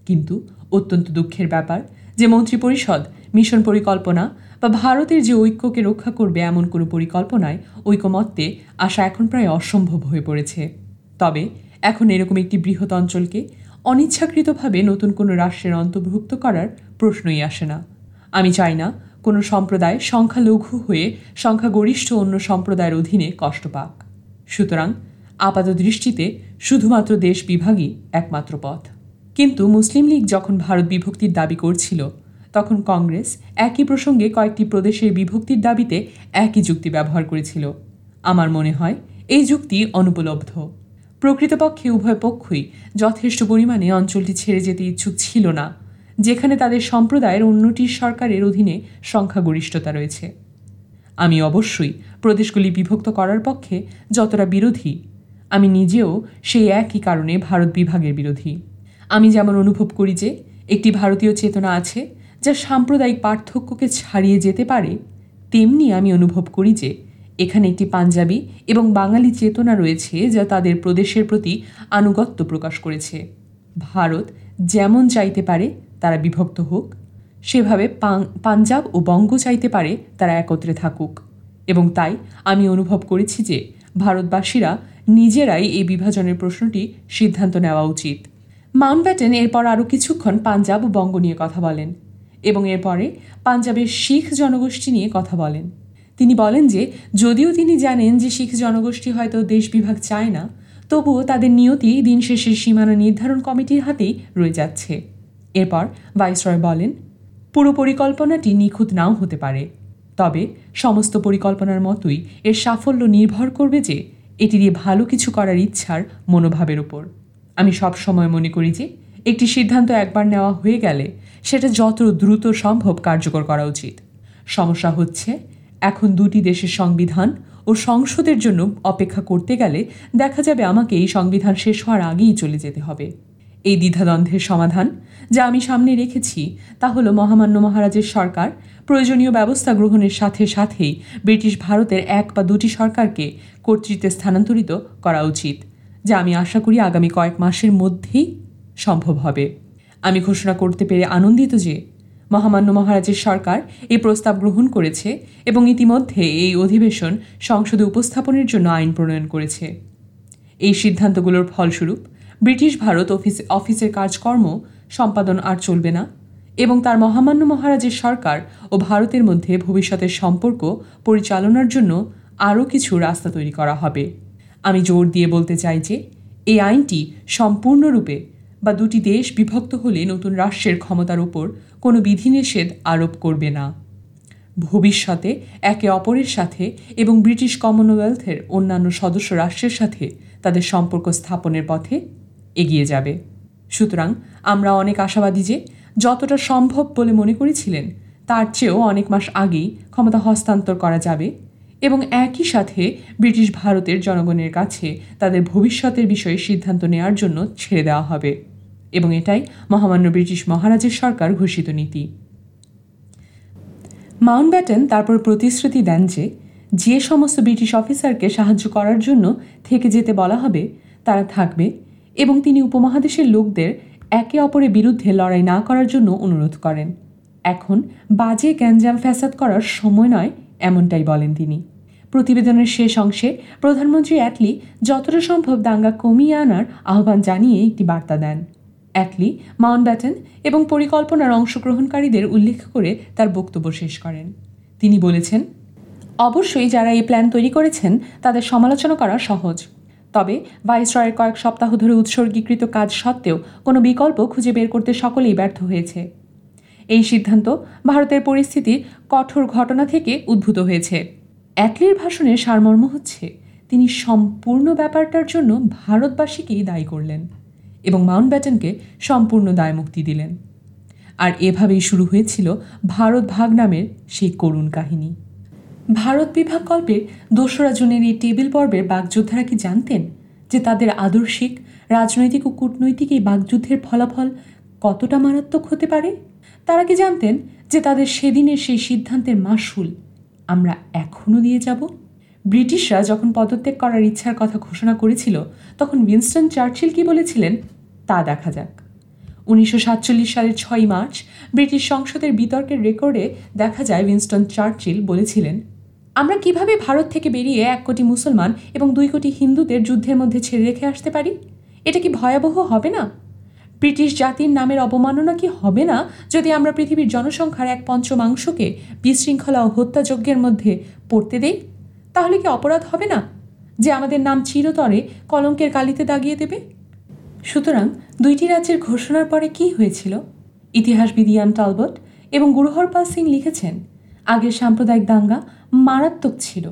কিন্তু অত্যন্ত দুঃখের ব্যাপার যে মন্ত্রী পরিষদ মিশন পরিকল্পনা বা ভারতের যে ঐক্যকে রক্ষা করবে এমন কোনো পরিকল্পনায় ঐকমত্যে আসা এখন প্রায় অসম্ভব হয়ে পড়েছে। তবে এখন এরকম একটি বৃহৎ অঞ্চলকে অনিচ্ছাকৃতভাবে নতুন কোনো রাষ্ট্রের অন্তর্ভুক্ত করার প্রশ্নই আসে না। আমি চাই না কোনো সম্প্রদায় সংখ্যালঘু হয়ে সংখ্যাগরিষ্ঠ অন্য সম্প্রদায়ের অধীনে কষ্ট পাক। সুতরাং আপাত দৃষ্টিতে শুধুমাত্র দেশ বিভাগই একমাত্র পথ। কিন্তু মুসলিম লীগ যখন ভারত বিভক্তির দাবি করছিল, তখন কংগ্রেস একই প্রসঙ্গে কয়েকটি প্রদেশের বিভক্তির দাবিতে একই যুক্তি ব্যবহার করেছিল। আমার মনে হয় এই যুক্তি অনুপলব্ধ। প্রকৃতপক্ষে উভয় পক্ষই যথেষ্ট পরিমাণে অঞ্চলটি ছেড়ে যেতে ইচ্ছুক ছিল না, যেখানে তাদের সম্প্রদায়ের অন্যটির সরকারের অধীনে সংখ্যাগরিষ্ঠতা রয়েছে। আমি অবশ্যই প্রদেশগুলি বিভক্ত করার পক্ষে যতটা বিরোধী আমি নিজেও সেই একই কারণে ভারত বিভাগের বিরোধী। আমি যেমন অনুভব করি যে একটি ভারতীয় চেতনা আছে, যা সাম্প্রদায়িক পার্থক্যকে ছাড়িয়ে যেতে পারে, তেমনি আমি অনুভব করি যে এখানে একটি পাঞ্জাবি এবং বাঙালি চেতনা রয়েছে, যা তাদের প্রদেশের প্রতি আনুগত্য প্রকাশ করেছে। ভারত যেমন চাইতে পারে তারা বিভক্ত হোক, সেভাবে পাঞ্জাব ও বঙ্গ চাইতে পারে তারা একত্রে থাকুক। এবং তাই আমি অনুভব করেছি যে ভারতবাসীরা নিজেরাই এই বিভাজনের প্রশ্নটি সিদ্ধান্ত নেওয়া উচিত। মাউন্ট ব্যাটেন এরপর আরও কিছুক্ষণ পাঞ্জাব ও বঙ্গ নিয়ে কথা বলেন এবং এরপরে পাঞ্জাবের শিখ জনগোষ্ঠী নিয়ে কথা বলেন। তিনি বলেন যে, যদিও তিনি জানেন যে শিখ জনগোষ্ঠী হয়তো দেশ বিভাগ চায় না, তবুও তাদের নিয়তি দিন শেষের সীমানা নির্ধারণ কমিটির হাতেই রয়ে যাচ্ছে। এরপর ভাইসরয় বলেন, পুরো পরিকল্পনাটি নিখুঁত নাও হতে পারে। তবে সমস্ত পরিকল্পনার মতোই এর সাফল্য নির্ভর করবে যে এটি দিয়ে ভালো কিছু করার ইচ্ছার মনোভাবের ওপর আমি সব সময় মনে করি যে, একটি সিদ্ধান্ত একবার নেওয়া হয়ে গেলে সেটা যত দ্রুত সম্ভব কার্যকর করা উচিত। সমস্যা হচ্ছে, এখন দুটি দেশের সংবিধান ও সংসদের জন্য অপেক্ষা করতে গেলে দেখা যাবে আমাকে এই সংবিধান শেষ হওয়ার আগেই চলে যেতে হবে। এই দ্বিধাদ্বন্দ্বের সমাধান যা আমি সামনে রেখেছি, তা হলো মহামান্য মহারাজের সরকার, প্রয়োজনীয় ব্যবস্থা গ্রহণের সাথে সাথেই ব্রিটিশ ভারতের এক বা দুটি সরকারকে কর্তৃত্বে স্থানান্তরিত করা উচিত, যা আমি আশা করি আগামী কয়েক মাসের মধ্যেই সম্ভব হবে। আমি ঘোষণা করতে পেরে আনন্দিত যে মহামান্য মহারাজের সরকার এই প্রস্তাব গ্রহণ করেছে এবং ইতিমধ্যে এই অধিবেশন সংসদে উপস্থাপনের জন্য আইন প্রণয়ন করেছে। এই সিদ্ধান্তগুলোর ফলস্বরূপ ব্রিটিশ ভারত অফিস অফিসের কাজকর্ম সম্পাদন আর চলবে না এবং তার মহামান্য মহারাজের সরকার ও ভারতের মধ্যে ভবিষ্যতের সম্পর্ক পরিচালনার জন্য আরও কিছু রাস্তা তৈরি করা হবে। আমি জোর দিয়ে বলতে চাই যে, এই আইনটি সম্পূর্ণরূপে বা দুটি দেশ বিভক্ত হলে নতুন রাষ্ট্রের ক্ষমতার ওপর কোনো বিধিনিষেধ আরোপ করবে না। ভবিষ্যতে একে অপরের সাথে এবং ব্রিটিশ কমনওয়েলথের অন্যান্য সদস্য রাষ্ট্রের সাথে তাদের সম্পর্ক স্থাপনের পথে এগিয়ে যাবে। সুতরাং আমরা অনেক আশাবাদী যে যতটা সম্ভব বলে মনে করেছিলেন, তার চেয়েও অনেক মাস আগেই ক্ষমতা হস্তান্তর করা যাবে এবং একই সাথে ব্রিটিশ ভারতের জনগণের কাছে তাদের ভবিষ্যতের বিষয়ে সিদ্ধান্ত নেওয়ার জন্য ছেড়ে দেওয়া হবে এবং এটাই মহামান্য ব্রিটিশ মহারাজের সরকার ঘোষিত নীতি। মাউন্ট ব্যাটেন তারপর প্রতিশ্রুতি দেন যে যে সমস্ত ব্রিটিশ অফিসারকে সাহায্য করার জন্য থেকে যেতে বলা হবে, তারা থাকবে এবং তিনি উপমহাদেশের লোকদের একে অপরের বিরুদ্ধে লড়াই না করার জন্য অনুরোধ করেন। এখন বাজে গ্যাঞ্জাম ফ্যাসাদ করার সময় নয়, এমনটাই বলেন তিনি। প্রতিবেদনের শেষ অংশে প্রধানমন্ত্রী অ্যাটলি যতটা সম্ভব দাঙ্গা কমিয়ে আনার আহ্বান জানিয়ে একটি বার্তা দেন। অ্যাটলি মাউন্ট ব্যাটেন এবং পরিকল্পনার অংশগ্রহণকারীদের উল্লেখ করে তার বক্তব্য শেষ করেন। তিনি বলেছেন, অবশ্যই যারা এই প্ল্যান তৈরি করেছেন, তাদের সমালোচনা করা সহজ। তবে ভাইসরয়ের কয়েক সপ্তাহ ধরে উৎসর্গীকৃত কাজ সত্ত্বেও কোনো বিকল্প খুঁজে বের করতে সকলেই ব্যর্থ হয়েছে। এই সিদ্ধান্ত ভারতের পরিস্থিতির কঠোর ঘটনা থেকে উদ্ভূত হয়েছে। অ্যাটলির ভাষণের সারমর্ম হচ্ছে, তিনি সম্পূর্ণ ব্যাপারটার জন্য ভারতবাসীকেই দায়ী করলেন এবং মাউন্ট ব্যাটেনকে সম্পূর্ণ দায়মুক্তি দিলেন। আর এভাবেই শুরু হয়েছিল ভারত ভাগ নামের সেই করুণ কাহিনী। ভারত বিভাগ গল্পের দোসরা জনের এই টেবিল পর্বের বাগযোদ্ধারা কি জানতেন যে তাদের আদর্শিক, রাজনৈতিক ও কূটনৈতিক এই বাগযুদ্ধের ফলাফল কতটা মারাত্মক হতে পারে? তারা কি জানতেন যে তাদের সেদিনের সেই সিদ্ধান্তের মাসুল আমরা এখনও দিয়ে যাব? ব্রিটিশরা যখন পদত্যাগ করার ইচ্ছার কথা ঘোষণা করেছিল, তখন উইনস্টন চার্চিল কি বলেছিলেন? তা দেখা যাক। উনিশশো সাতচল্লিশ সালের ছয় মার্চ ব্রিটিশ সংসদের বিতর্কের রেকর্ডে দেখা যায় উইনস্টন চার্চিল বলেছিলেন আমরা কীভাবে ভারত থেকে বেরিয়ে এক কোটি মুসলমান এবং দুই কোটি হিন্দুদের যুদ্ধের মধ্যে ছেড়ে রেখে আসতে পারি? এটা কি ভয়াবহ হবে না? ব্রিটিশ জাতির নামের অবমাননা কি হবে না যদি আমরা পৃথিবীর জনসংখ্যার এক পঞ্চমাংশকে বিশৃঙ্খলা ও হত্যাযজ্ঞের মধ্যে পড়তে দেই? তাহলে কি অপরাধ হবে না? যে আমাদের নাম চিরতরে কলঙ্কের কালিতে দাগিয়ে দেবে? সুতরাং দুইটি রাজ্যের ঘোষণার পরে কি হয়েছিল? ইতিহাসবিদ ইয়ান টালবট এবং গুরুহরপাল সিং লিখেছেন, আগের সাম্প্রদায়িক দাঙ্গা মারাত্মক ছিল।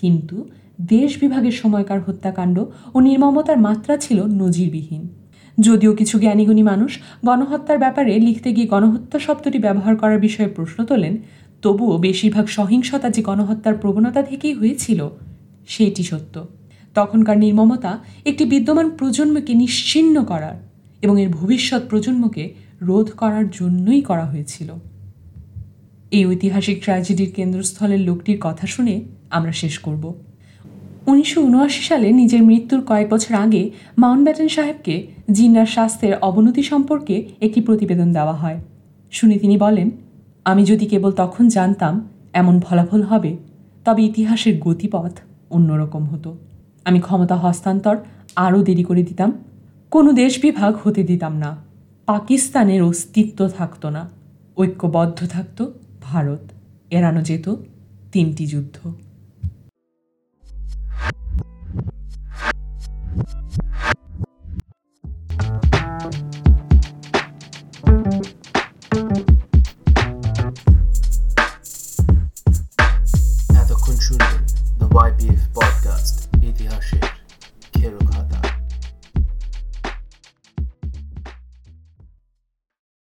কিন্তু দেশ বিভাগের সময়কার হত্যাকাণ্ড ও নির্মমতার মাত্রা ছিল নজিরবিহীন। যদিও কিছু জ্ঞানীগুণী মানুষ গণহত্যার ব্যাপারে লিখতে গিয়ে গণহত্যা শব্দটি ব্যবহার করার বিষয়ে প্রশ্ন তোলেন, তবুও বেশিরভাগ সহিংসতা যে গণহত্যার প্রবণতা থেকেই হয়েছিল, সেটি সত্য। তখনকার নির্মমতা একটি বিদ্যমান প্রজন্মকে নিশ্চিন্ন করার এবং এর ভবিষ্যৎ প্রজন্মকে রোধ করার জন্যই করা হয়েছিল। এই ঐতিহাসিক ট্র্যাজেডির কেন্দ্রস্থলের লোকটির কথা শুনে আমরা শেষ করব। উনিশশো উনআশি সালে নিজের মৃত্যুর কয়েক বছর আগে মাউন্ট ব্যাটেন সাহেবকে জিন্নার স্বাস্থ্যের অবনতি সম্পর্কে একটি প্রতিবেদন দেওয়া হয়। শুনে তিনি বলেন, আমি যদি কেবল তখন জানতাম এমন ফলাফল হবে, তবে ইতিহাসের গতিপথ অন্যরকম হতো। আমি ক্ষমতা হস্তান্তর আরও দেরি করে দিতাম, কোনো দেশ বিভাগ হতে দিতাম না। পাকিস্তানের অস্তিত্ব থাকতো না, ঐক্যবদ্ধ থাকতো ভারত এড়ানো যেত তিনটি যুদ্ধ।